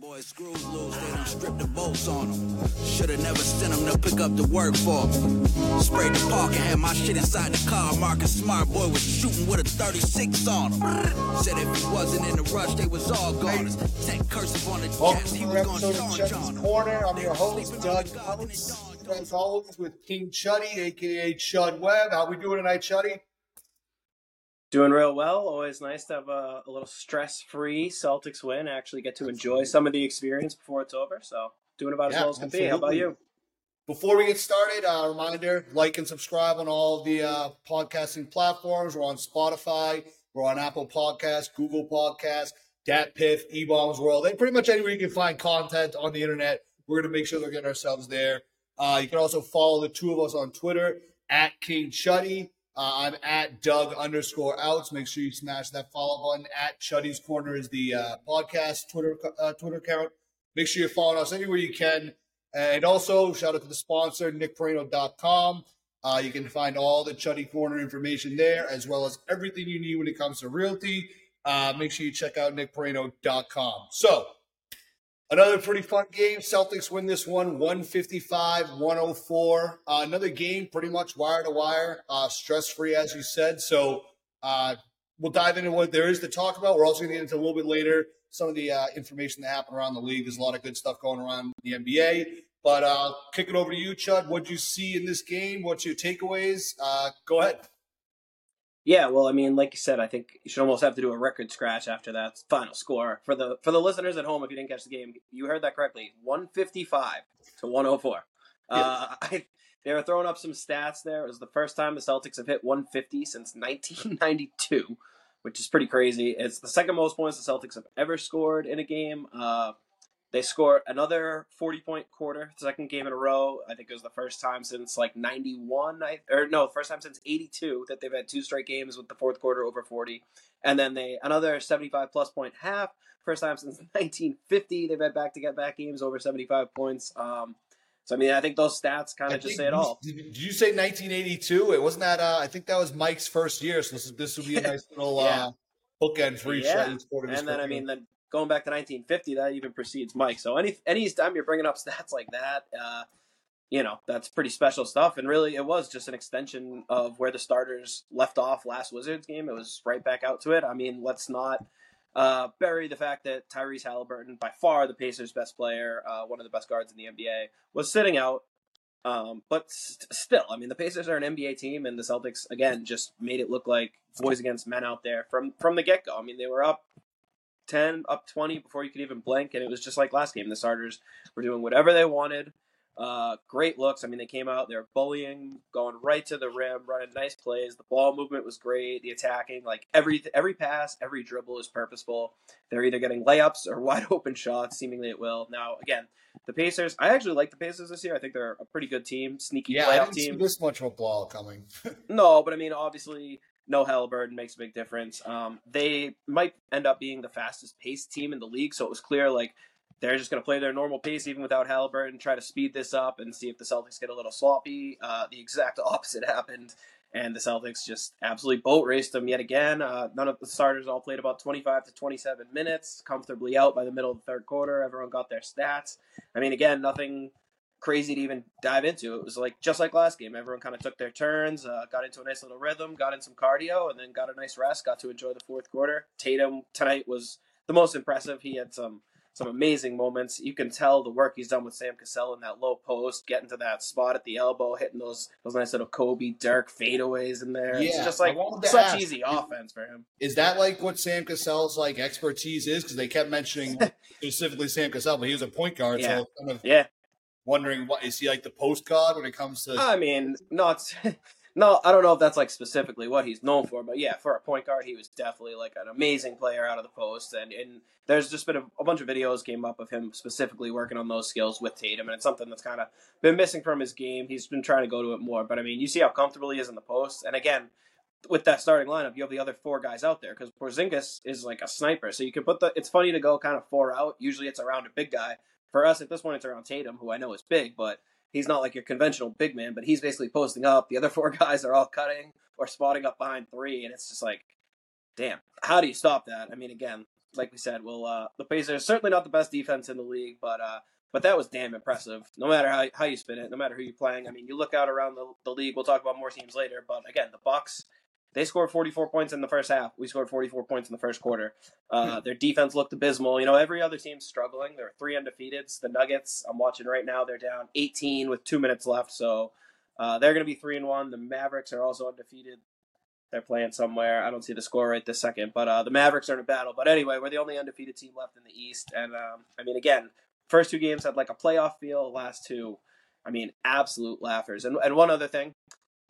boys screws loose, they done stripped the bolts on them. Shoulda never sent them to pick up the work for me. Sprayed the park and had my shit inside the car. Marcus Smart boy was shooting with a 36 on him. Said if he wasn't in the rush, they was all goners. Tech cursive on the chest, he was gonna charge on him. Corner. I'm your host, Doug Coates. As always, with King Chuddy, aka Chud Webb. How we doing tonight, Chuddy? Doing real well. Always nice to have a, a little stress-free Celtics win. Actually, get to enjoy some of the experience before it's over. So, doing about as well as can be. How about you? Before we get started, a reminder: like and subscribe on all the uh, podcasting platforms. We're on Spotify, we're on Apple Podcasts, Google Podcasts, Dat Piff, eBaum's World, and pretty much anywhere you can find content on the internet. We're going to make sure we're getting ourselves there. Uh, you can also follow the two of us on Twitter at King Chuddy. Uh, I'm at Doug underscore outs. Make sure you smash that follow button. At Chuddy's Corner is the uh, podcast Twitter uh, Twitter account. Make sure you're following us anywhere you can. And also, shout out to the sponsor, nickpareno.com. Uh, you can find all the Chuddy Corner information there, as well as everything you need when it comes to realty. Uh, make sure you check out nickpareno.com. So, another pretty fun game. Celtics win this one 155 104. Uh, another game, pretty much wire to wire, uh, stress free, as you said. So, uh, we'll dive into what there is to talk about. We're also going to get into a little bit later some of the uh, information that happened around the league. There's a lot of good stuff going around the NBA. But uh, kick it over to you, Chud. What'd you see in this game? What's your takeaways? Go ahead. Yeah, well, I mean, like you said, I think you should almost have to do a record scratch after that final score for the for the listeners at home. If you didn't catch the game, you heard that correctly: one fifty five to one hundred four. Uh, I, they were throwing up some stats there. It was the first time the Celtics have hit one fifty since nineteen ninety two, which is pretty crazy. It's the second most points the Celtics have ever scored in a game. Uh, they score another 40 point quarter, second game in a row. I think it was the first time since like 91, or no, first time since 82 that they've had two straight games with the fourth quarter over 40. And then they another 75 plus point half. First time since 1950 they've had back to get back games over 75 points. Um, so I mean, I think those stats kind of just say it all. Did, you say 1982? It wasn't that. Uh, I think that was Mike's first year. So this, this would be a nice little Yeah. uh, bookend for each, Yeah. each quarter. And then I mean, then going back to 1950, that even precedes Mike. So any any time you're bringing up stats like that, uh, you know that's pretty special stuff. And really, it was just an extension of where the starters left off last Wizards game. It was right back out to it. I mean, let's not uh, bury the fact that Tyrese Halliburton, by far the Pacers' best player, uh, one of the best guards in the NBA, was sitting out. Um, but st- still, I mean, the Pacers are an NBA team, and the Celtics again just made it look like boys against men out there from from the get go. I mean, they were up 10 up 20 before you could even blink and it was just like last game. The starters were doing whatever they wanted. Uh, great looks. I mean they came out they were bullying going right to the rim running nice plays. The ball movement was great the attacking like every every pass every dribble is purposeful. They're either getting layups or wide open shots seemingly it will. Now again the pacers i actually like the pacers this year. I think they're a pretty good team sneaky yeah, playoff team. this much of a blowout coming. no, but I mean, obviously, no Halliburton makes a big difference. Um, they might end up being the fastest paced team in the league, so it was clear like they're just going to play their normal pace even without Halliburton, try to speed this up and see if the Celtics get a little sloppy. Uh, the exact opposite happened, and the Celtics just absolutely boat raced them yet again. Uh, none of the starters all played about 25 to 27 minutes, comfortably out by the middle of the third quarter. Everyone got their stats. I mean, again, nothing crazy to even dive into. It was like just like last game. Everyone kind of took their turns, uh, got into a nice little rhythm, got in some cardio, and then got a nice rest. Got to enjoy the fourth quarter. Tatum tonight was the most impressive. He had some some amazing moments. You can tell the work he's done with Sam Cassell in that low post, getting to that spot at the elbow, hitting those those nice little Kobe Dirk fadeaways in there. Yeah, it's just like such ask, easy offense for him. Is that like what Sam Cassell's like expertise is? Because they kept mentioning specifically Sam Cassell, but he was a point guard, so Yeah. was kind of Yeah, wondering what is he like the post guard when it comes to I mean, not no, I don't know if that's like specifically what he's known for, but yeah, for a point guard, he was definitely like an amazing player out of the post, and and there's just been a, a bunch of videos came up of him specifically working on those skills with Tatum, and it's something that's kind of been missing from his game. He's been trying to go to it more, but I mean, you see how comfortable he is in the post, and again. With that starting lineup, you have the other four guys out there because Porzingis is like a sniper. So you can put the. It's funny to go kind of four out. Usually it's around a big guy. For us at this point, it's around Tatum, who I know is big, but he's not like your conventional big man, but he's basically posting up. The other four guys are all cutting or spotting up behind three, and it's just like, damn, how do you stop that? I mean, again, like we said, well, uh, the Pacers certainly not the best defense in the league, but uh, but that was damn impressive. No matter how, how you spin it, no matter who you're playing. I mean, you look out around the, the league. We'll talk about more teams later, but again, the Bucks. They scored 44 points in the first half. We scored 44 points in the first quarter. Uh, their defense looked abysmal. You know, every other team's struggling. There are three undefeateds. The Nuggets, I'm watching right now, they're down 18 with two minutes left. So uh, they're going to be three and one. The Mavericks are also undefeated. They're playing somewhere. I don't see the score right this second, but uh, the Mavericks are in a battle. But anyway, we're the only undefeated team left in the East, and um, I mean, again, first two games had like a playoff feel. Last two, I mean, absolute laughers. And and one other thing,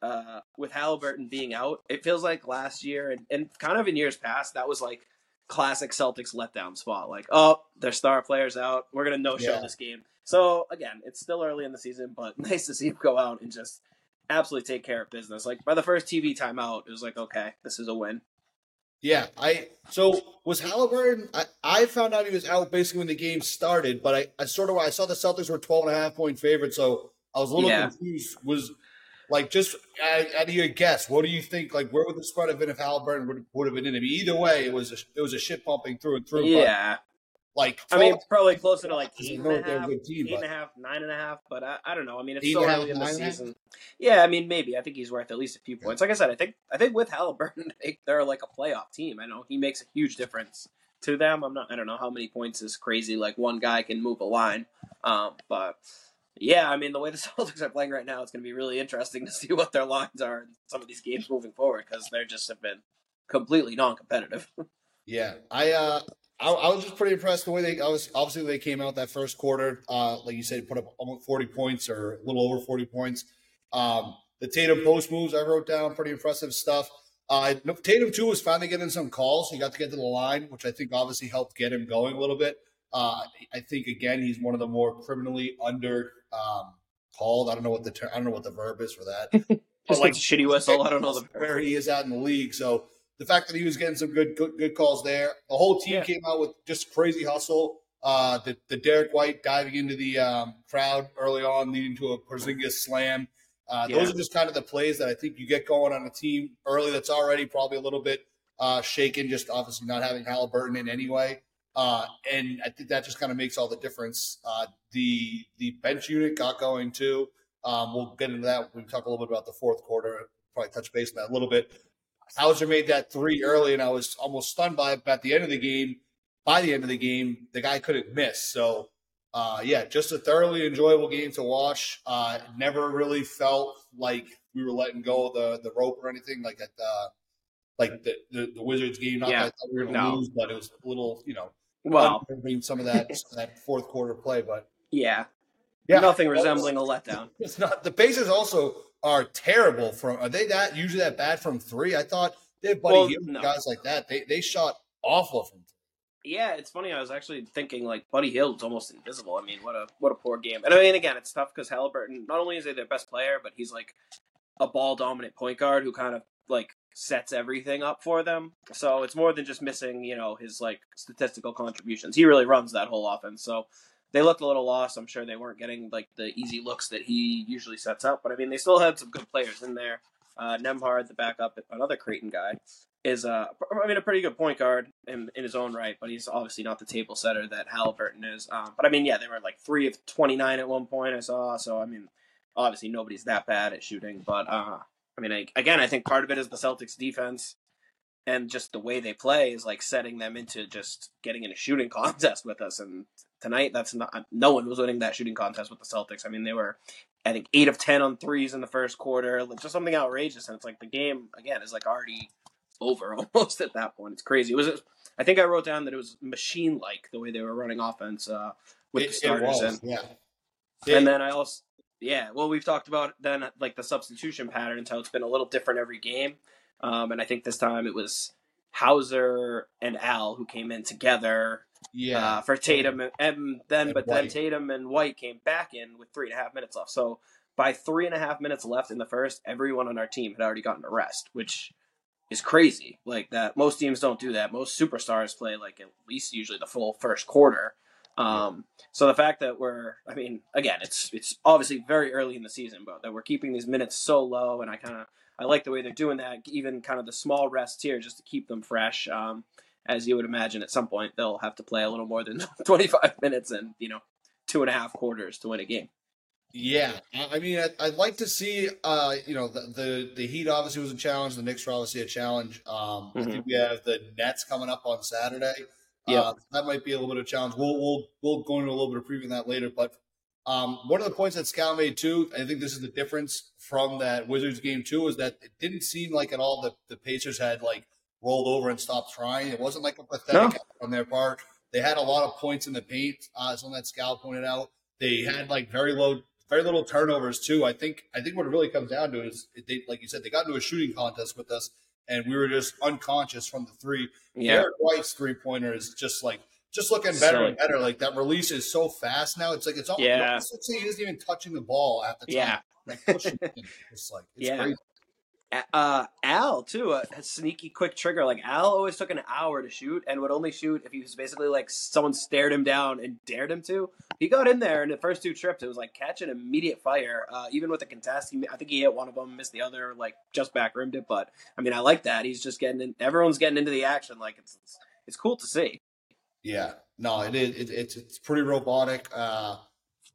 uh, with Halliburton being out, it feels like last year and, and kind of in years past that was like classic Celtics letdown spot. Like, oh, their star players out. We're gonna no show Yeah. this game. So again, it's still early in the season, but nice to see him go out and just absolutely take care of business. Like by the first TV timeout, it was like, okay, this is a win. Yeah, I so was Halliburton. I, I found out he was out basically when the game started, but I, I sort of I saw the Celtics were 12 and a half point favorite, so I was a little Yeah. confused. Was like just out, of your guess, what do you think? Like, where would the spread have been if Halliburton would, would have been in? I mean, either way, it was a, it was a shit pumping through and through. but, Yeah, like I mean, probably closer to like eight and a half, team, eight and but- a half, nine and a half. But I, I don't know. I mean, it's half, early in the nine and a half? season. Yeah, I mean, maybe. I think he's worth at least a few points. Like I said, I think I think with Halliburton, they- they're like a playoff team. I know he makes a huge difference to them. I'm not. I don't know how many points is crazy. Like one guy can move a line. Um, but yeah, I mean, the way the Celtics are playing right now, it's going to be really interesting to see what their lines are in some of these games moving forward because they're just have been completely non-competitive. Yeah, I uh, I, I was just pretty impressed the way they. I was obviously they came out that first quarter. Uh, like you said, put up almost forty points or a little over forty points. Um, the Tatum post moves I wrote down pretty impressive stuff. Uh, Tatum too was finally getting some calls. He got to get to the line, which I think obviously helped get him going a little bit. Uh, I think again he's one of the more criminally under um, called. I don't know what the ter- I don't know what the verb is for that. Just like- like shitty whistle. I don't know the where he is at in the league. So the fact that he was getting some good good, good calls there, the whole team Yeah. came out with just crazy hustle. Uh, the the Derrick White diving into the um, crowd early on, leading to a Porzingis slam. Uh, Those are just kind of the plays that I think you get going on a team early that's already probably a little bit uh, shaken, just obviously not having Halliburton in anyway. Uh, and I think that just kind of makes all the difference. Uh, the the bench unit got going too. Um, we'll get into that. We talk a little bit about the fourth quarter. Probably touch base on that a little bit. Hauser made that three early, and I was almost stunned by it. But at the end of the game, by the end of the game, the guy couldn't miss. So, uh, yeah, just a thoroughly enjoyable game to watch. Uh, never really felt like we were letting go of the, the rope or anything like at the like the, the, the Wizards game. Not Yeah. that I thought we were going to No. lose, but it was a little, you know, well, some of that some of that fourth quarter play. But yeah, yeah, nothing resembling a letdown. It's not. The Pacers also are terrible from. Are they that usually that bad from three? I thought they have Buddy Well, Hield no. guys like that. They they shot awful from. three. Yeah, it's funny. I was actually thinking like Buddy Hield's almost invisible. I mean, what a what a poor game. And I mean, again, it's tough because Halliburton not only is he their best player, but he's like a ball dominant point guard who kind of like sets everything up for them. So it's more than just missing, you know, his like statistical contributions. He really runs that whole offense. So they looked a little lost. I'm sure they weren't getting like the easy looks that he usually sets up. But I mean, they still had some good players in there. Uh, Nembhard, the backup, another Creighton guy, is uh, I mean, a pretty good point guard in, in his own right, but he's obviously not the table setter that Halliburton is. Um, but I mean, yeah, they were like three of twenty nine at one point. I saw, so I mean, obviously nobody's that bad at shooting, but uh, I mean, I, again, I think part of it is the Celtics defense and just the way they play is like setting them into just getting in a shooting contest with us. And tonight, that's not no one was winning that shooting contest with the Celtics. I mean, they were. I think eight of ten on threes in the first quarter, like, just something outrageous, and it's like the game again is like already over almost at that point. It's crazy. It was, I think I wrote down that it was machine like the way they were running offense uh, with It- the starters, was, and yeah. and then I also, yeah, well, we've talked about then like the substitution patterns, how it's been a little different every game. Um, and I think this time it was Hauser and Al who came in together yeah, uh, for Tatum, and, and then And but then Tatum and White came back in with three and a half minutes left. So by three and a half minutes left in the first, everyone on our team had already gotten a rest, which is crazy. Like that, most teams don't do that. Most superstars play like at least usually the full first quarter. Um, so the fact that we're, I mean, again, it's it's obviously very early in the season, but that we're keeping these minutes so low, and I kind of I like the way they're doing that, even kind of the small rests here just to keep them fresh. Um, as you would imagine, at some point they'll have to play a little more than 25 minutes and you know two and a half quarters to win a game. Yeah, I mean, I'd, like to see, uh, you know, the, the, the Heat obviously was a challenge. The Knicks were obviously a challenge. Um, mm-hmm. I think we have the Nets coming up on Saturday. Yeah, uh, that might be a little bit of a challenge. We'll we'll we'll go into a little bit of previewing that later. But um, one of the points that Scal made too, I think this is the difference from that Wizards game too, is that it didn't seem like at all that the Pacers had like rolled over and stopped trying. It wasn't like a pathetic no. on their part. They had a lot of points in the paint. Uh, something that Scal pointed out. They had like very low very little turnovers too. I think I think what it really comes down to is they, like you said, they got into a shooting contest with us, and we were just unconscious from the three. Yeah. Derrick White's three pointer is just like just looking better Silly. and better. Like that release is so fast now. It's like it's almost yeah. It's like he isn't even touching the ball at the time. Yeah. Like pushing It's like it's yeah. crazy uh, Al too, a, a, sneaky quick trigger. Like Al always took an hour to shoot and would only shoot if he was basically like someone stared him down and dared him to. He got in there in the first two trips. It was like catch an immediate fire. Uh, even with the contest, he, I think he hit one of them, missed the other, like just back rimmed it. But I mean, I like that. He's just getting in. Everyone's getting into the action. Like it's it's, it's cool to see. Yeah, no, it is. It, it's it's pretty robotic. Uh,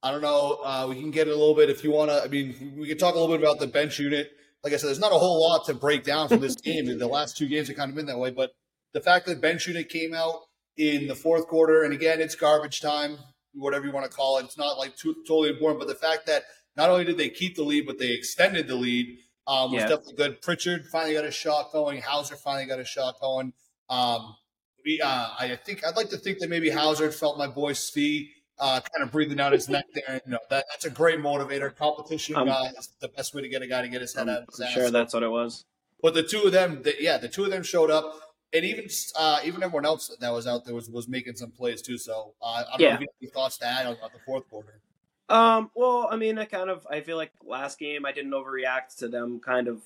I don't know. Uh, we can get a little bit if you want to. I mean, we can talk a little bit about the bench unit like I said, there's not a whole lot to break down from this game. the last two games have kind of been that way. But the fact that Ben Schutt came out in the fourth quarter, and again, it's garbage time, whatever you want to call it. It's not like too, totally important, but the fact that not only did they keep the lead, but they extended the lead um, was yeah. definitely good. Pritchard finally got a shot going. Hauser finally got a shot going. Um, we, uh, I think I'd like to think that maybe Hauser felt my boy Svi uh, kind of breathing down his neck there. You know, that, that's a great motivator. Competition um, guy is the best way to get a guy to get his head I'm out of his ass. Sure, that's what it was. But the two of them, the, yeah, the two of them showed up, and even uh, even everyone else that was out there was, was making some plays too. So uh, I don't yeah. know if you have any thoughts to add about the fourth quarter. Um, well, I mean, I kind of I feel like last game I didn't overreact to them kind of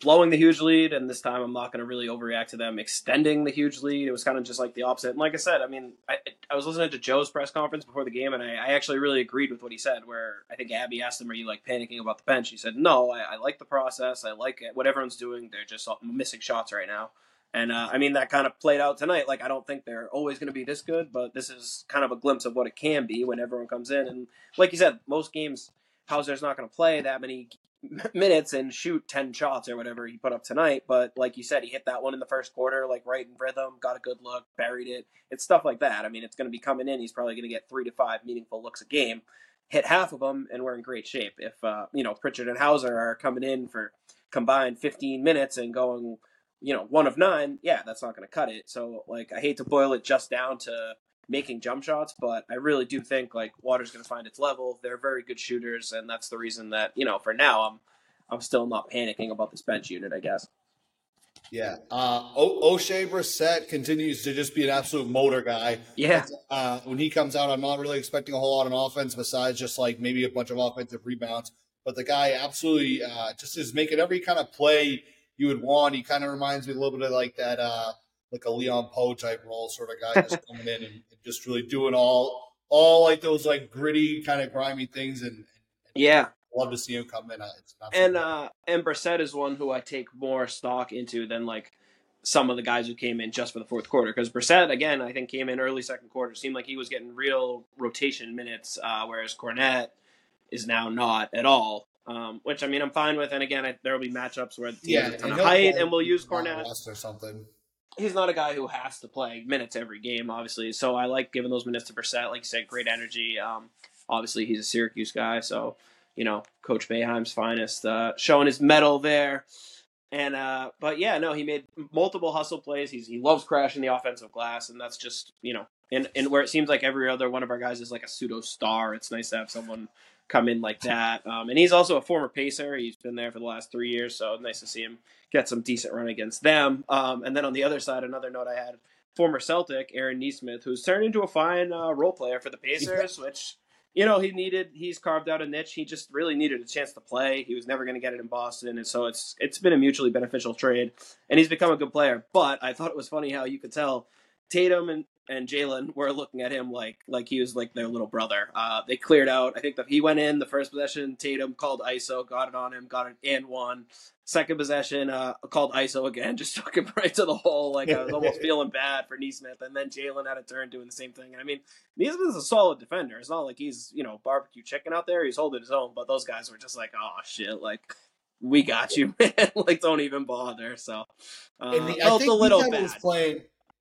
blowing the huge lead, and this time I'm not going to really overreact to them extending the huge lead. It was kind of just like the opposite. And like I said, I mean, I, I was listening to Joe's press conference before the game, and I, I, actually really agreed with what he said. Where I think Abby asked him, "Are you like panicking about the bench?" He said, "No, I, I like the process. I like it. what everyone's doing. They're just missing shots right now." And uh, I mean, that kind of played out tonight. Like, I don't think they're always going to be this good, but this is kind of a glimpse of what it can be when everyone comes in. And like you said, most games, Hauser's not going to play that many minutes and shoot 10 shots or whatever he put up tonight. But like you said, he hit that one in the first quarter, like right in rhythm, got a good look, buried it. It's stuff like that. I mean, it's going to be coming in. He's probably going to get three to five meaningful looks a game. Hit half of them, and we're in great shape. If, uh, you know, Pritchard and Hauser are coming in for combined 15 minutes and going, you know, one of nine, yeah, that's not going to cut it. So, like, I hate to boil it just down to making jump shots, but I really do think like Water's going to find its level. They're very good shooters, and that's the reason that you know for now I'm I'm still not panicking about this bench unit. I guess. Yeah, uh, o- Oshae Brissett continues to just be an absolute motor guy. Yeah. Uh, when he comes out, I'm not really expecting a whole lot on offense besides just like maybe a bunch of offensive rebounds. But the guy absolutely uh, just is making every kind of play you would want. He kind of reminds me a little bit of like that uh, like a Leon Powe type role sort of guy just coming in and, just really doing all all like those like gritty kind of grimy things and, and yeah. love to see him come in. and uh and Brissett is one who I take more stock into than like some of the guys who came in just for the fourth quarter because Brissett again I think came in early second quarter seemed like he was getting real rotation minutes uh, whereas Kornet is now not at all. Um, which I mean I'm fine with and again there will be matchups where the team yeah, has a ton of height and we'll use Kornet. or something he's not a guy who has to play minutes every game, obviously. So I like giving those minutes to Brissett. Like you said, great energy. Um, obviously, he's a Syracuse guy, so you know, Coach Boeheim's finest, uh, showing his mettle there. And uh, but yeah, no, he made multiple hustle plays. He's he loves crashing the offensive glass, and that's just you know, and and where it seems like every other one of our guys is like a pseudo star. It's nice to have someone come in like that. Um, and he's also a former pacer. He's been there for the last three years, so nice to see him get some decent run against them. Um, and then on the other side, another note I had former Celtic Aaron Nesmith, who's turned into a fine uh, role player for the Pacers, which you know he needed. He's carved out a niche. He just really needed a chance to play. He was never going to get it in Boston, and so it's it's been a mutually beneficial trade. And he's become a good player. But I thought it was funny how you could tell Tatum and and Jaylen were looking at him like like he was like their little brother. Uh, they cleared out. I think that he went in the first possession. Tatum called ISO, got it on him, got it and one. Second possession, uh, called ISO again, just took him right to the hole. Like I was almost feeling bad for Nesmith, and then Jaylen had a turn doing the same thing. And I mean, Nesmith is a solid defender. It's not like he's you know barbecue chicken out there. He's holding his own, but those guys were just like, oh shit, like we got you, man. like, don't even bother. So, uh, And the, I felt think a little he bad. was playing.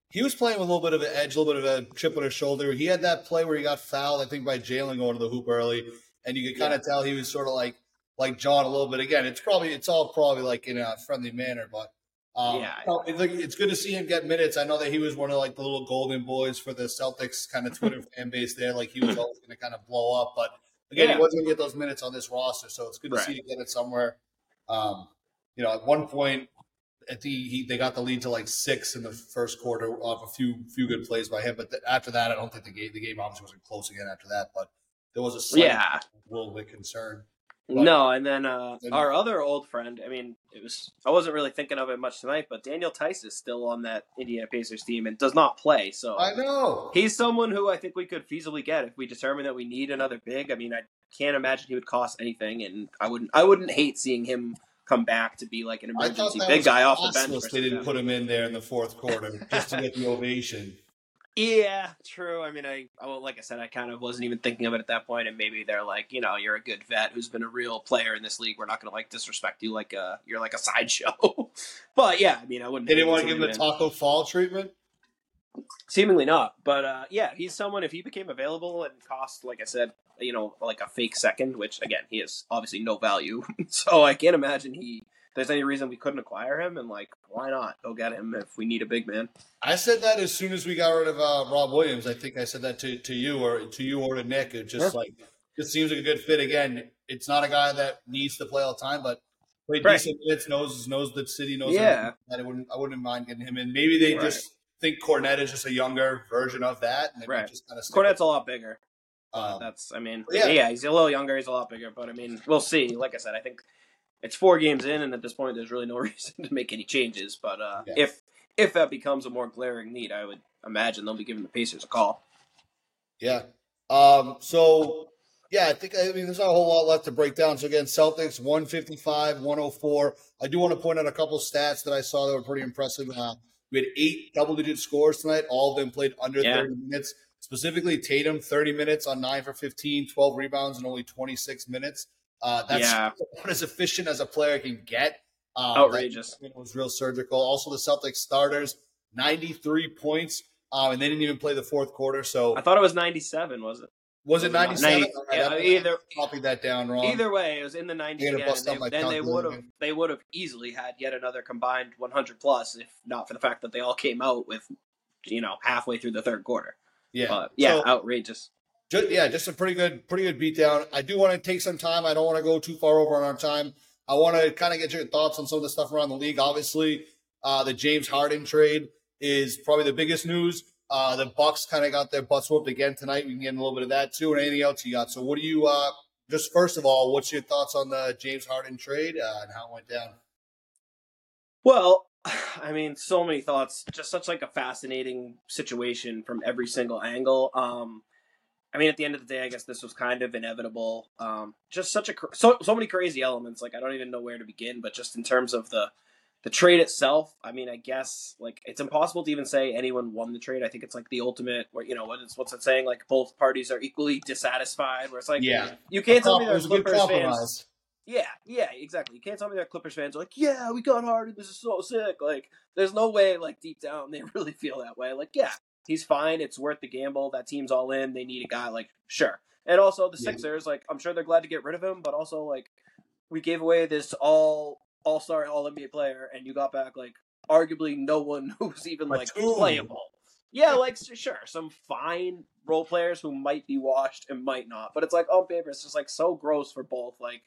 He was playing with a little bit of an edge, a little bit of a chip on his shoulder. He had that play where he got fouled, I think, by Jaylen going to the hoop early, and you could kind of tell he was sort of like like John a little bit. Again, it's probably it's all probably like in a friendly manner, but um, Yeah. it's, it's good to see him get minutes. I know that he was one of like the little golden boys for the Celtics kind of Twitter fan base there. Like he was always going to kind of blow up, but again, Yeah. he wasn't going to get those minutes on this roster, so it's good to Right. see him get it somewhere. Um, you know, at one point, at the he, they got the lead to like six in the first quarter off a few few good plays by him. But th- after that, I don't think the game the game obviously wasn't close again after that. But there was a slight yeah. little bit concern. But- No, and then uh, Then- our other old friend. I mean, it was I wasn't really thinking of it much tonight, but Daniel Theis is still on that Indiana Pacers team and does not play. So I know. he's someone who I think we could feasibly get if we determine that we need another big. I mean, I can't imagine he would cost anything, and I wouldn't I wouldn't hate seeing him come back to be like an emergency big was guy off the bench. They didn't some- put him in there in the fourth quarter just to get the ovation. Yeah, true. I mean, I, I well, like I said, I kind of wasn't even thinking of it at that point, and maybe they're like, you know, you're a good vet who's been a real player in this league. We're not going to like disrespect you like a you're like a sideshow. but yeah, I mean, I wouldn't. They didn't want to give him the in. Tacko Fall treatment. Seemingly not, but uh, yeah, he's someone. If he became available and cost, like I said, you know, like a fake second, which again, he has obviously no value. so I can't imagine he. There's any reason we couldn't acquire him, and like, why not go get him if we need a big man? I said that as soon as we got rid of uh, Rob Williams. I think I said that to, to you or to you or to Nick. It just Yeah. like just seems like a good fit. Again, it's not a guy that needs to play all the time, but played Right. decent minutes. Knows knows the city. Knows Yeah. that I wouldn't I wouldn't mind getting him in. Maybe they Right. just think Kornet is just a younger version of that, and Right. just kind of Kornet's a lot bigger. Um, That's, I mean, yeah. yeah. he's a little younger, he's a lot bigger, but I mean, we'll see. Like I said, I think it's four games in, and at this point, there's really no reason to make any changes. But uh, Yeah. if if that becomes a more glaring need, I would imagine they'll be giving the Pacers a call. Yeah. Um, so yeah, I think I mean there's not a whole lot left to break down. So again, Celtics 155, 104. I do want to point out a couple stats that I saw that were pretty impressive. Uh, we had eight double digit scores tonight. All of them played under Yeah. 30 minutes. Specifically, Tatum, 30 minutes on 9 for 15, 12 rebounds, and only 26 minutes. Uh, that's Yeah. about as efficient as a player can get. Um, Outrageous. That was real surgical. Also, the Celtics starters, 93 points, um, and they didn't even play the fourth quarter. So I thought it was 97, was it? Was it Was it 97? 90 yeah, I either- copied that down wrong. Either way, it was in the 90s You're again. and they- then they would have they would have easily had yet another combined 100 plus, if not for the fact that they all came out with, you know, halfway through the third quarter. yeah, But yeah, So, outrageous. ju- yeah, just a pretty good, pretty good beatdown. I do want to take some time. I don't want to go too far over on our time. I want to kind of get your thoughts on some of the stuff around the league. Obviously, uh, the James Harden trade is probably the biggest news. Uh, the Bucks kind of got their butts whooped again tonight. We can get a little bit of that too, and anything else you got. So, what do you? Uh, just first of all, what's your thoughts on the James Harden trade uh, and how it went down? Well, I mean, so many thoughts. Just such like a fascinating situation from every single angle. Um, I mean, at the end of the day, I guess this was kind of inevitable. Um, just such a so so many crazy elements. Like I don't even know where to begin. But just in terms of the the trade itself, I mean, I guess like it's impossible to even say anyone won the trade. I think it's like the ultimate where you know what is what's it saying? Like both parties are equally dissatisfied. Where it's like Yeah. you can't tell me there's was a good Clippers fans yeah, yeah, exactly. You can't tell me that Clippers fans are like, yeah, we got Harden. This is so sick. Like, there's no way, like, deep down, they really feel that way. Like, yeah, he's fine. It's worth the gamble. That team's all in. They need a guy. Like, sure. And also the Yeah. Sixers, like, I'm sure they're glad to get rid of him, but also, like, we gave away this all all star, all NBA player, and you got back, like, arguably no one who's even, like, Batum. playable. Yeah, like, sure, some fine role players who might be washed and might not. But it's like, on paper, it's just, like, so gross for both. Like,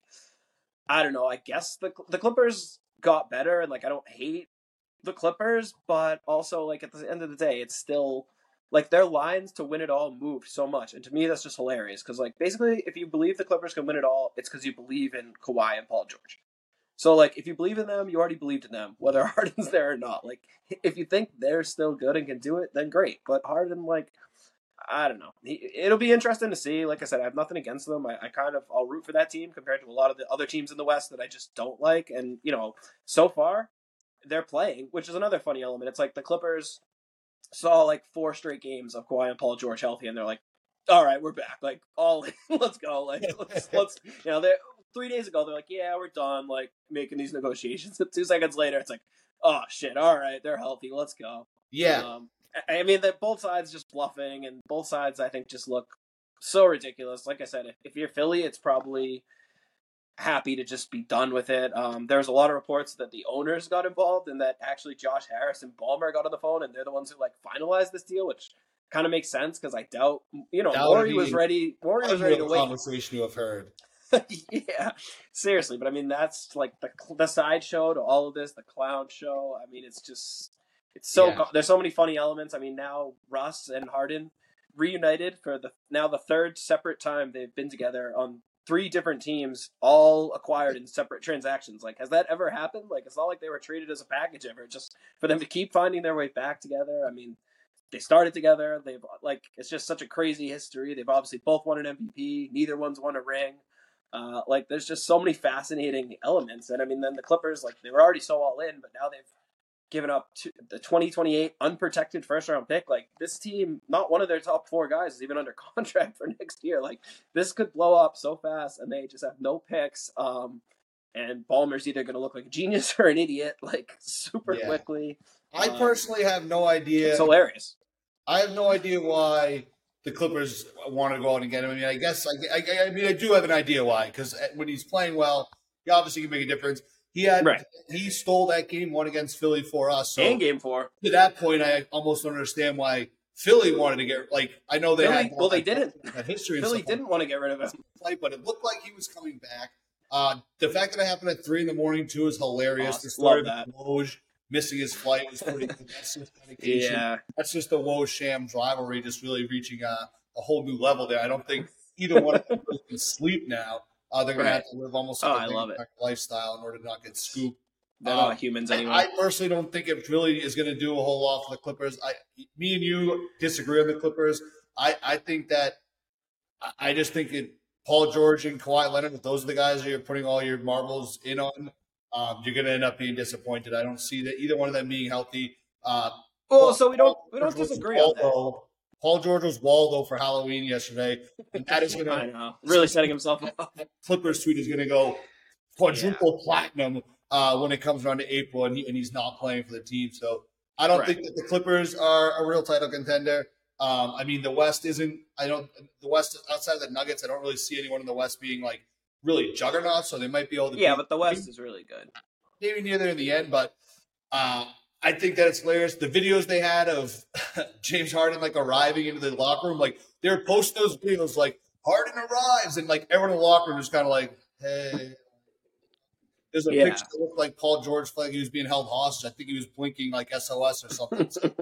I don't know. I guess the the Clippers got better, and like I don't hate the Clippers, but also like at the end of the day, it's still like their lines to win it all moved so much, and to me that's just hilarious because like basically, if you believe the Clippers can win it all, it's because you believe in Kawhi and Paul George. So like, if you believe in them, you already believed in them, whether Harden's there or not. Like, if you think they're still good and can do it, then great. But Harden, like, I don't know. He, it'll be interesting to see. Like I said, I have nothing against them. I, I, kind of I'll root for that team compared to a lot of the other teams in the West that I just don't like. And you know, so far they're playing, which is another funny element. It's like the Clippers saw like four straight games of Kawhi and Paul George healthy, and they're like, "All right, we're back. Like, all let's go. Like, let's let's you know." Three days ago they're like, "Yeah, we're done. Like making these negotiations." Two seconds later, it's like, "Oh shit! All right, they're healthy. Let's go." Yeah. Um, I mean that both sides just bluffing, and both sides I think just look so ridiculous. Like I said, if, if you're Philly, it's probably happy to just be done with it. Um, there's a lot of reports that the owners got involved and that actually Josh Harris and Ballmer got on the phone and they're the ones who like finalized this deal, which kind of makes sense because I doubt you know Morey was ready. Morey was ready to wait. Conversation you have heard. yeah, seriously, but I mean that's like the the sideshow to all of this, the clown show. I mean, it's just it's so yeah. there's so many funny elements. I mean, now Russ and Harden reunited for the now the third separate time they've been together on three different teams, all acquired in separate transactions. Like, has that ever happened? Like, it's not like they were treated as a package ever. Just for them to keep finding their way back together. I mean, they started together. They've like it's just such a crazy history. They've obviously both won an MVP. Neither one's won a ring. Uh, like there's just so many fascinating elements, and I mean, then the Clippers like they were already so all in, but now they've given up the 2028 unprotected first round pick. Like this team, not one of their top four guys is even under contract for next year. Like this could blow up so fast, and they just have no picks. Um, and Ballmer's either going to look like a genius or an idiot, like super yeah. quickly. I um, personally have no idea. It's hilarious. I have no idea why the Clippers want to go out and get him. I mean, I guess I, I, I mean I do have an idea why because uh, when he's playing well, he obviously can make a difference. He had right. he stole that game one against Philly for us. So and game four. To that point, I almost don't understand why Philly wanted to get like I know they Philly, had well they didn't that history. Philly didn't want to get rid of him, but it looked like he was coming back. Uh, the fact that it happened at three in the morning too is hilarious. Awesome. The story Love of Woj missing his flight was pretty. that's just. Yeah, that's just the Woj Shams rivalry just really reaching a, a whole new level there. I don't think either one of them can sleep now. Uh, they're going right. to have to live almost like oh, a lifestyle in order to not get scooped. They're not um, humans anyway. I personally don't think it really is going to do a whole lot for the Clippers. I, me and you disagree on the Clippers. I, I think that I just think it. Paul George and Kawhi Leonard, those are the guys that you're putting all your marbles in on, um, you're going to end up being disappointed. I don't see that either one of them being healthy. Uh, well, Paul, so we don't we don't disagree on that. Paul George was Waldo for Halloween yesterday, and that is going to really setting himself up. Clippers tweet is going to go quadruple yeah. platinum uh, when it comes around to April, and, he, and he's not playing for the team. So I don't right. think that the Clippers are a real title contender. Um, I mean, the West isn't. I don't. The West outside of the Nuggets, I don't really see anyone in the West being like really juggernaut. So they might be able to. Yeah, but the West is really good. Maybe near there in the end, but uh, I think that it's hilarious. The videos they had of James Harden like arriving into the locker room, like they're posting those videos like Harden arrives, and like everyone in the locker room is kind of like, hey, there's a yeah. picture that looked like Paul George like he was being held hostage. I think he was blinking like SOS or something. So,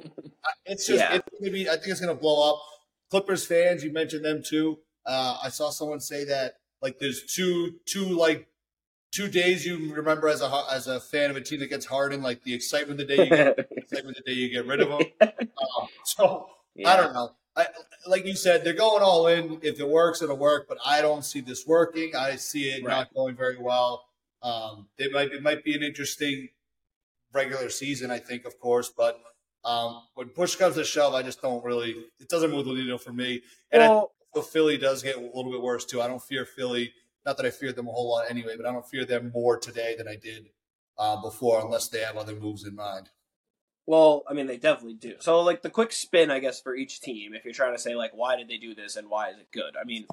it's just yeah. it's gonna be. I think it's gonna blow up. Clippers fans, you mentioned them too. Uh, I saw someone say that like there's two two like two days you remember as a as a fan of a team that gets hardened, like the excitement the day you get excitement the day you get rid of them. Um, so yeah. I don't know. I, like you said, they're going all in. If it works, it'll work. But I don't see this working. I see it right. not going very well. Um, it might it might be an interesting regular season, I think, of course, but um, when push comes to shove, I just don't really. It doesn't move the needle for me. And well, I Philly does get a little bit worse too. I don't fear Philly. Not that I feared them a whole lot anyway, but I don't fear them more today than I did uh, before, unless they have other moves in mind. Well, I mean, they definitely do. So, like the quick spin, I guess, for each team, if you're trying to say like, why did they do this and why is it good? I mean,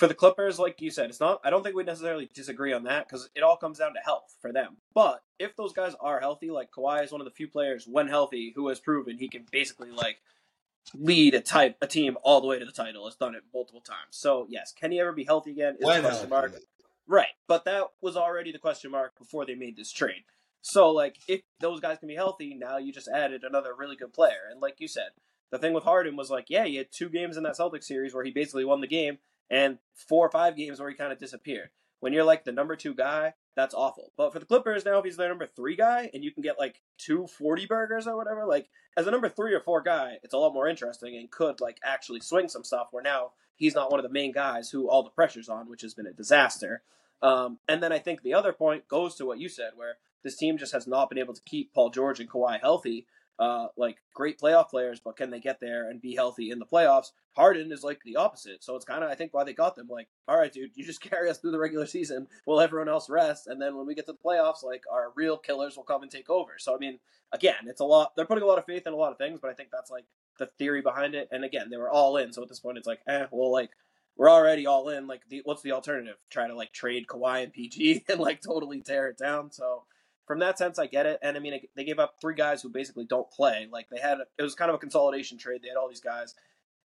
for the Clippers, like you said, it's not. I don't think we necessarily disagree on that because it all comes down to health for them. But if those guys are healthy, like Kawhi is one of the few players when healthy who has proven he can basically like lead a type a team all the way to the title. Has done it multiple times. So yes, can he ever be healthy again? Is when question mark. Right, but that was already the question mark before they made this trade. So like, if those guys can be healthy, now you just added another really good player. And like you said, the thing with Harden was like, yeah, he had two games in that Celtics series where he basically won the game and four or five games where he kind of disappeared. When you're like the number two guy, that's awful. But for the Clippers now, if he's their number three guy and you can get like two 40 burgers or whatever, like as a number three or four guy, it's a lot more interesting and could like actually swing some stuff. Where now he's not one of the main guys who all the pressure's on, which has been a disaster. Um, and then I think the other point goes to what you said, where this team just has not been able to keep Paul George and Kawhi healthy uh, like great playoff players, but can they get there and be healthy in the playoffs? Harden is like the opposite. So it's kind of, I think, why they got them. Like, all right, dude, you just carry us through the regular season while everyone else rests. And then when we get to the playoffs, like, our real killers will come and take over. So, I mean, again, it's a lot. They're putting a lot of faith in a lot of things, but I think that's like the theory behind it. And again, they were all in. So at this point, it's like, eh, well, like, we're already all in. Like, the, what's the alternative? Try to like trade Kawhi and PG and like totally tear it down. So, from that sense, I get it. And I mean, they gave up three guys who basically don't play. Like they had, it was kind of a consolidation trade. They had all these guys.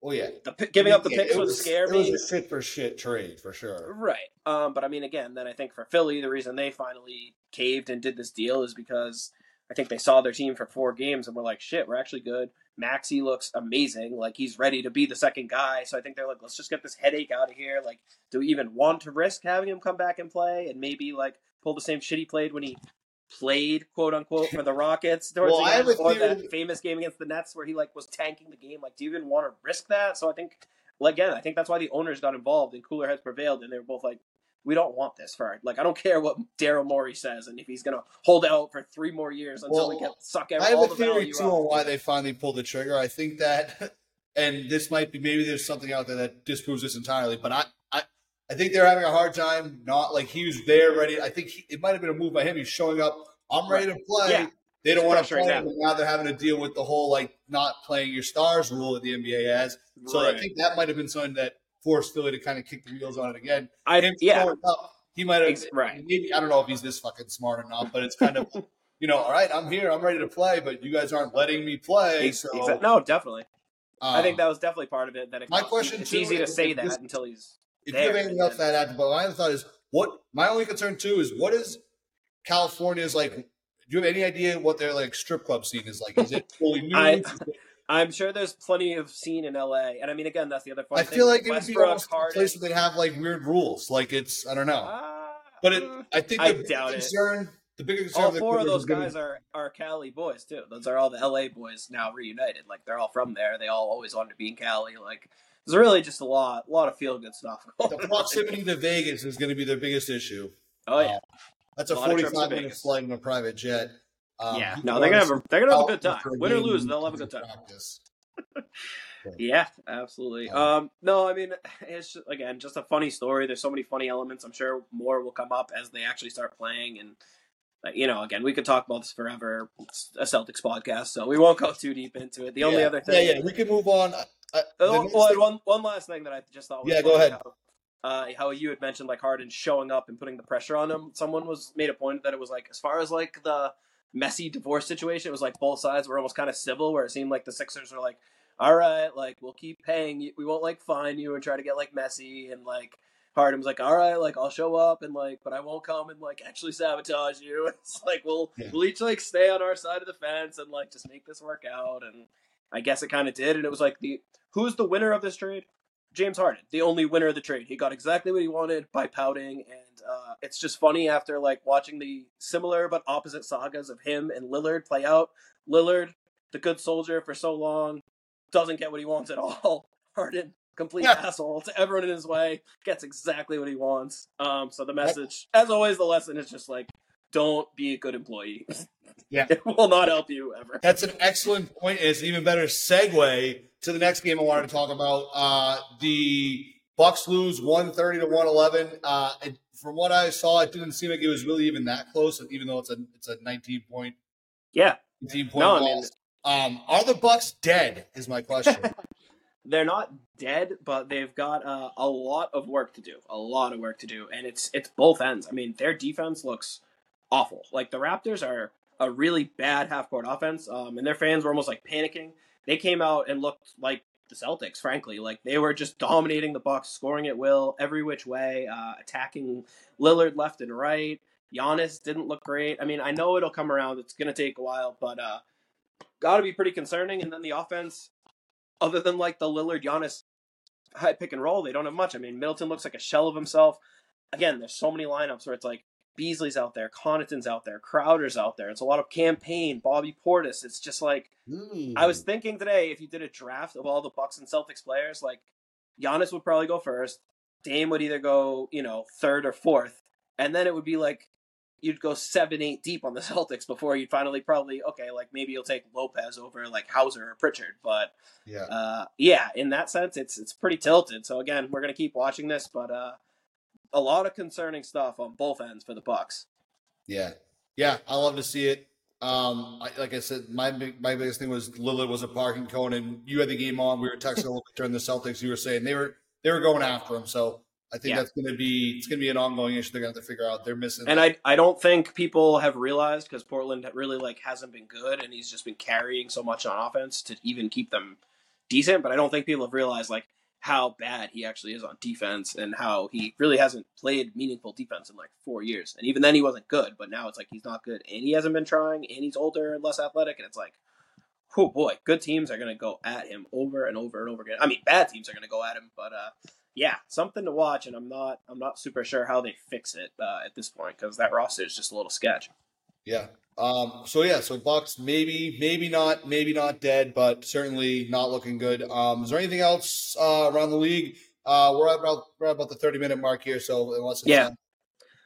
Oh yeah, the, giving up the picks was, scare me. It was a shit for shit trade for sure. Right. Um, but I mean, again, then I think for Philly, the reason they finally caved and did this deal is because I think they saw their team for four games and were like, shit, we're actually good. Maxey looks amazing. Like he's ready to be the second guy. So I think they're like, let's just get this headache out of here. Like, do we even want to risk having him come back and play and maybe like pull the same shit he played when he played quote unquote for the Rockets towards well, the end, or that famous game against the Nets where he like was tanking the game. Like, do you even want to risk that? So I think, well, again, I think that's why the owners got involved and cooler heads prevailed, and they were both like, we don't want this for like I don't care what Daryl Morey says, and if he's gonna hold out for three more years until well, we get suck every, I have a theory too on why they finally pulled the trigger. I think that, and this might be maybe there's something out there that disproves this entirely, but I I think they're having a hard time. Not like he was there ready. I think he, it might have been a move by him. He's showing up. I'm ready to play. Yeah. They don't want to play him, and now they're having to deal with the whole like not playing your stars rule that the NBA has. So right. I think that might have been something that forced Philly to kind of kick the wheels on it again. I him yeah. Up, he might have right. Maybe I don't know if he's this fucking smart or not, but it's kind of you know, all right, I'm here, I'm ready to play, but you guys aren't letting me play. So no, definitely. Um, I think um, that was definitely part of it. That it, my question, it's too, easy to say that until he's if there, you have anything else to add, but my other thought is what my only concern too is what is California's like. Do you have any idea what their like strip club scene is like? Is it fully new? I, I'm sure there's plenty of scene in LA, and I mean, again, that's the other. I feel like it would be almost a place where they have like weird rules. Like it's I don't know, uh, but it, I think the I doubt concern, it. The bigger concern all four of those guys are are Cali boys too. Those are all the LA boys now reunited. Like they're all from there. They all always wanted to be in Cali. Like it's really just a lot, a lot of feel good stuff. the proximity to Vegas is going to be their biggest issue. Oh yeah, uh, that's a, a forty-five minute flight in a private jet. Um, yeah, no, they're gonna have a, they're gonna have a good time. Win or lose, they'll have a good time. yeah, absolutely. Um, no, I mean, it's just, again just a funny story. There's so many funny elements. I'm sure more will come up as they actually start playing and uh, you know, again, we could talk about this forever. It's a Celtics podcast, so we won't go too deep into it. The only other thing, yeah, yeah, we can move on. Uh, oh, well, one one last thing that I just thought. yeah, go ahead. How, uh, how you had mentioned like Harden showing up and putting the pressure on him. Someone was made a point that it was like as far as like the messy divorce situation, it was like both sides were almost kind of civil, where it seemed like the Sixers were like, "All right, like we'll keep paying you, we won't like fine you and try to get like messy," and like Harden was like, "All right, like I'll show up and like, but I won't come and like actually sabotage you." It's like we'll yeah. we'll each like stay on our side of the fence and like just make this work out. And I guess it kind of did. And it was like the who's the winner of this trade? James Harden, the only winner of the trade. He got exactly what he wanted by pouting, and uh, it's just funny after like watching the similar but opposite sagas of him and Lillard play out. Lillard, the good soldier for so long, doesn't get what he wants at all. Harden, complete yeah. asshole to everyone in his way, gets exactly what he wants. Um, so the message, as always, the lesson is just like, don't be a good employee. Yeah, it will not help you ever. That's an excellent point. It's an even better segue to the next game I wanted to talk about. Uh, the Bucks lose one thirty to one eleven. Uh, from what I saw, it didn't seem like it was really even that close, even though it's a it's a nineteen point. Yeah, nineteen point. No, I mean, um, are the Bucks dead? Is my question. They're not dead, but they've got uh, a lot of work to do. A lot of work to do, and it's it's both ends. I mean, their defense looks awful. Like the Raptors are a really bad half court offense, um, and their fans were almost like panicking. They came out and looked like the Celtics, frankly. Like they were just dominating the Bucks, scoring at will, every which way, uh, attacking Lillard left and right. Giannis didn't look great. I mean, I know it'll come around. It's going to take a while, but uh, got to be pretty concerning. And then the offense, other than like the Lillard Giannis high pick and roll, they don't have much. I mean, Middleton looks like a shell of himself. Again, there's so many lineups where it's like Beasley's out there, Connaughton's out there, Crowder's out there. It's a lot of campaign, Bobby Portis. It's just like I was thinking today, if you did a draft of all the Bucks and Celtics players, like Giannis would probably go first. Dame would either go, you know, third or fourth, and then it would be like you'd go seven, eight deep on the Celtics before you'd finally probably okay, like maybe you'll take Lopez over like Hauser or Pritchard. But Yeah. uh, yeah, in that sense, it's it's pretty tilted. So again, we're gonna keep watching this, but uh, a lot of concerning stuff on both ends for the Bucks. Yeah, yeah, I love to see it. Um, I, like I said, my my biggest thing was Lillard was a parking cone, and you had the game on. We were texting a little bit during the Celtics. You were saying they were they were going after him. So I think Yeah. that's going to be it's going to be an ongoing issue. They're going to have to figure out. They're missing. And I I don't think people have realized because Portland really like hasn't been good, and he's just been carrying so much on offense to even keep them decent. But I don't think people have realized like how bad he actually is on defense and how he really hasn't played meaningful defense in like four years. And even then he wasn't good, but now it's like he's not good, and he hasn't been trying, and he's older and less athletic, and it's like. Oh boy, good teams are going to go at him over and over and over again. I mean, bad teams are going to go at him, but uh, yeah, something to watch, and I'm not I'm not super sure how they fix it uh, at this point because that roster is just a little sketch. yeah. Um. So yeah. So Bucks maybe maybe not maybe not dead, but certainly not looking good. Um. Is there anything else uh, around the league? Uh, we're at about we're at about the thirty minute mark here. So unless Yeah. uh,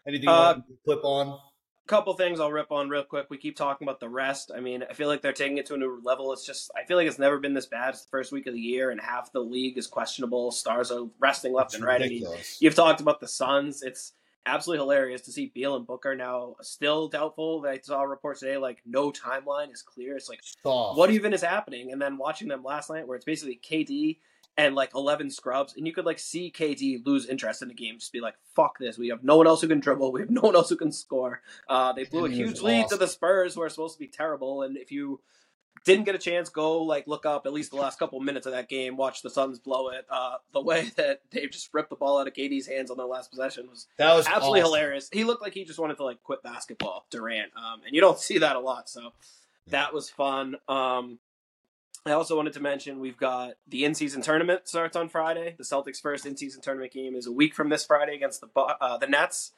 anything you Uh, want to flip on. A couple things I'll rip on real quick. We keep talking about the rest. I mean, I feel like they're taking it to a new level. It's just I feel like it's never been this bad. It's the first week of the year, and half the league is questionable. Stars are resting left It's and right. I mean, you've talked about the Suns. It's absolutely hilarious to see Beal and Booker now still doubtful. I saw reports today like no timeline is clear. It's like Soft. what even is happening? And then watching them last night, where it's basically KD and like eleven scrubs, and you could like see KD lose interest in the game, just be like, "Fuck this! We have no one else who can dribble. We have no one else who can score." Uh, they blew a And was huge lead to the Spurs, who are supposed to be terrible. And if you didn't get a chance, go like look up at least the last couple minutes of that game. Watch the Suns blow it. Uh, the way that they just ripped the ball out of KD's hands on their last possession was That was absolutely awesome. hilarious. He looked like he just wanted to like quit basketball, Durant, um, and you don't see that a lot. So that was fun. Um, I also wanted to mention we've got the in-season tournament starts on Friday. The Celtics' first in-season tournament game is a week from this Friday against the uh, the Nets.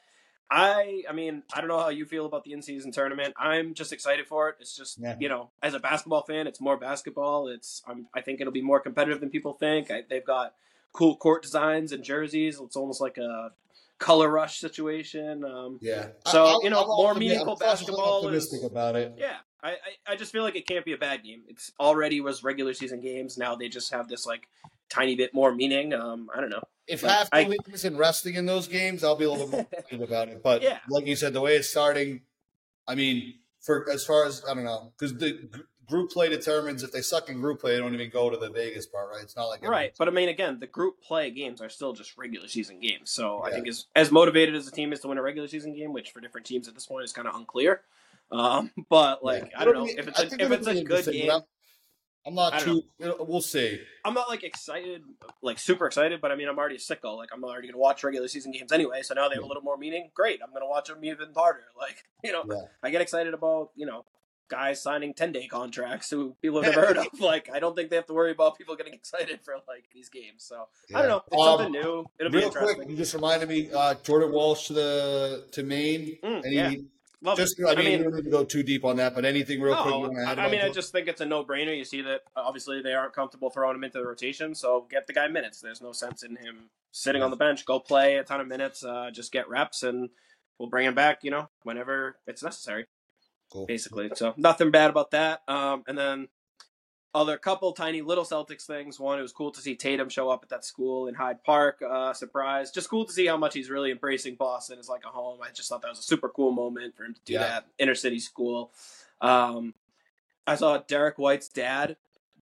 I, I mean, I don't know how you feel about the in-season tournament. I'm just excited for it. It's just, Yeah. you know, as a basketball fan, it's more basketball. It's, I'm, I think it'll be more competitive than people think. I, they've got cool court designs and jerseys. It's almost like a color rush situation. Um, Yeah. So, I- you know, I'm more meaningful I'm basketball is- Optimistic about it. yeah, I, I, I just feel like it can't be a bad game. It's already was regular season games. Now they just have this like tiny bit more meaning. Um, I don't know. If Like, half the I- league isn't resting in those games, I'll be a little bit more excited about it. But Yeah. like you said, the way it's starting, I mean, for as far as I don't know, because the group play determines if they suck in group play, they don't even go to the Vegas part, right? It's not like Right, but I mean, again, the group play games are still just regular season games. So I think as as motivated as a team is to win a regular season game, which for different teams at this point is kind of unclear. Um, but like Yeah. I don't know if it's a, if it's a good game. I'm, not too. know, We'll see. I'm not like excited, like super excited, but I mean, I'm already a sicko. Like, I'm already gonna watch regular season games anyway, so now they have a little more meaning. Great, I'm gonna watch them even harder. Like, you know, Yeah. I get excited about you know guys signing 10 day contracts who people have never heard of. Like, I don't think they have to worry about people getting excited for like these games. So I don't know, it's Um, something new. It'll be Real quick, you just reminded me, uh, Jordan Walsh to the to Maine. Mm, Any, yeah. Love just it. I mean, you don't need to go too deep on that, but anything real quick you No, want to add I mean, I just think it's a no-brainer. You see that obviously they aren't comfortable throwing him into the rotation, so get the guy minutes. There's no sense in him sitting on the bench. Go play a ton of minutes. Uh, just get reps, and we'll bring him back. You know, whenever it's necessary, Cool. basically. So nothing bad about that. Um, and then other couple tiny little Celtics things. One, it was cool to see Tatum show up at that school in Hyde Park. Uh, surprise. Just cool to see how much he's really embracing Boston as like a home. I just thought that was a super cool moment for him to do Yeah. that inner city school. Um, I saw Derrick White's dad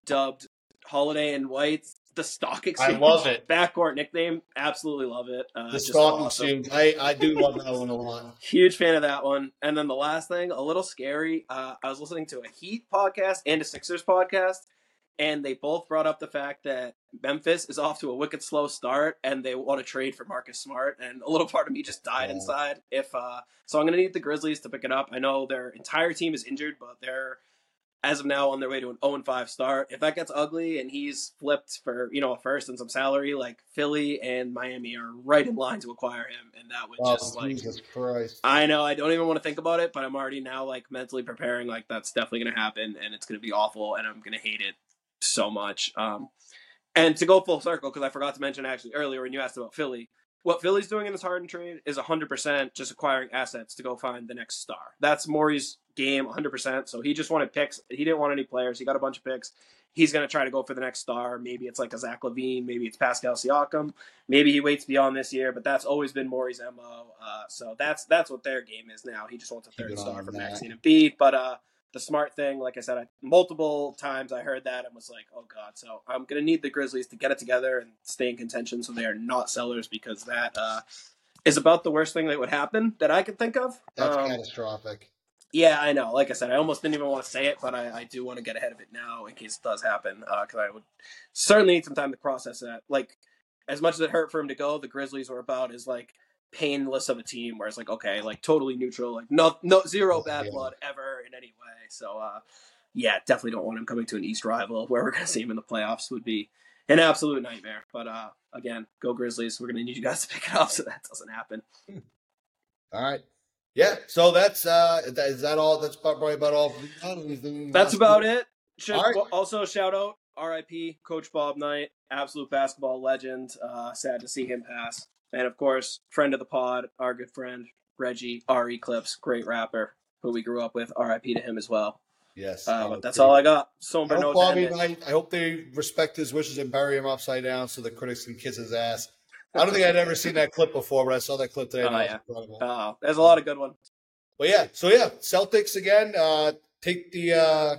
dubbed Holiday and White the stock exchange. I love it. Backcourt nickname. Absolutely love it. Uh, the stalking awesome. exchange. I, I do love that one a lot. Huge fan of that one. And then the last thing, a little scary. Uh, I was listening to a Heat podcast and a Sixers podcast, and they both brought up the fact that Memphis is off to a wicked slow start, and they want to trade for Marcus Smart. And a little part of me just died inside. If uh, so, I'm going to need the Grizzlies to pick it up. I know their entire team is injured, but they're as of now on their way to an 0 5 start. If that gets ugly and he's flipped for, you know, a first and some salary, like Philly and Miami are right in line to acquire him. And that would Oh, just like Jesus Christ. I know I don't even want to think about it, but I'm already now like mentally preparing like that's definitely gonna happen and it's gonna be awful and I'm gonna hate it so much. Um and to go full circle, because I forgot to mention actually earlier when you asked about Philly, what Philly's doing in this Harden trade is 100% just acquiring assets to go find the next star. That's Morey's game 100%. So he just wanted picks. He didn't want any players. He got a bunch of picks. He's going to try to go for the next star. Maybe it's like a Zach LaVine. Maybe it's Pascal Siakam. Maybe he waits beyond this year, but that's always been Morey's MO. Uh, so that's that's what their game is now. He just wants a third star that. Maxine and Embiid. But uh, the smart thing, like I said, I, multiple times I heard that and was like, oh god. So I'm gonna need the Grizzlies to get it together and stay in contention, so they are not sellers because that uh, is about the worst thing that would happen that I could think of. That's Um, catastrophic. Yeah, I know. Like I said, I almost didn't even want to say it, but I, I do want to get ahead of it now in case it does happen because I would certainly need some time to process that. Like as much as it hurt for him to go, the Grizzlies were about as like painless of a team where it's like okay, like totally neutral, like no no zero bad Yeah. blood ever in any way. So uh, yeah, definitely don't want him coming to an East rival where we're gonna see him in the playoffs would be an absolute nightmare. But uh, again, go Grizzlies. We're gonna need you guys to pick it up so that doesn't happen. All right. Yeah. So that's uh that, is that all? That's about, probably about all. That's about it. Should right. also shout out R.I.P. Coach Bob Knight, absolute basketball legend. Uh, sad to see him pass, and of course, friend of the pod, our good friend Reggie R. Eclipse, great rapper who we grew up with. R.I.P. to him as well. Yes. Uh, but that's all I got. Somber I note Bobby. Knight, I hope they respect his wishes and bury him upside down so the critics can kiss his ass. I don't think I'd ever seen that clip before, but I saw that clip today. Oh, yeah. Uh, there's a lot of good ones. But yeah, so yeah, Celtics again. Uh, take the uh,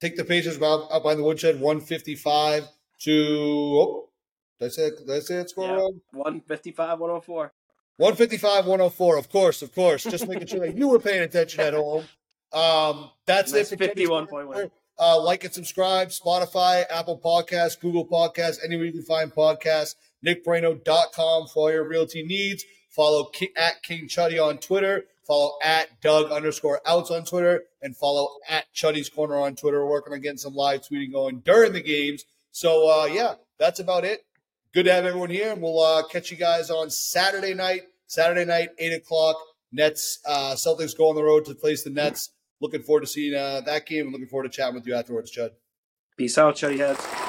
take the Pacers up, up by the woodshed, one fifty five to. Oh, that's it. That's it. Score Yeah. wrong. 155, 104. 155, 104. Of course, of course. Just making sure that you were paying attention at home. Um, that's Nice it. for today's 51 point. Uh, like and subscribe. Spotify, Apple Podcasts, Google Podcasts, anywhere you can find podcasts. NickBrano.com for all your realty needs. Follow at King Chuddy on Twitter. Follow at Doug underscore outs on Twitter. And follow at Chuddy's Corner on Twitter. We're working on getting some live tweeting going during the games. So, uh, yeah, that's about it. Good to have everyone here. And we'll uh, catch you guys on Saturday night. Saturday night, 8 o'clock. Nets, uh, Celtics go on the road to face the Nets. Looking forward to seeing uh, that game and looking forward to chatting with you afterwards, Chud. Peace out, Chuddy Heads.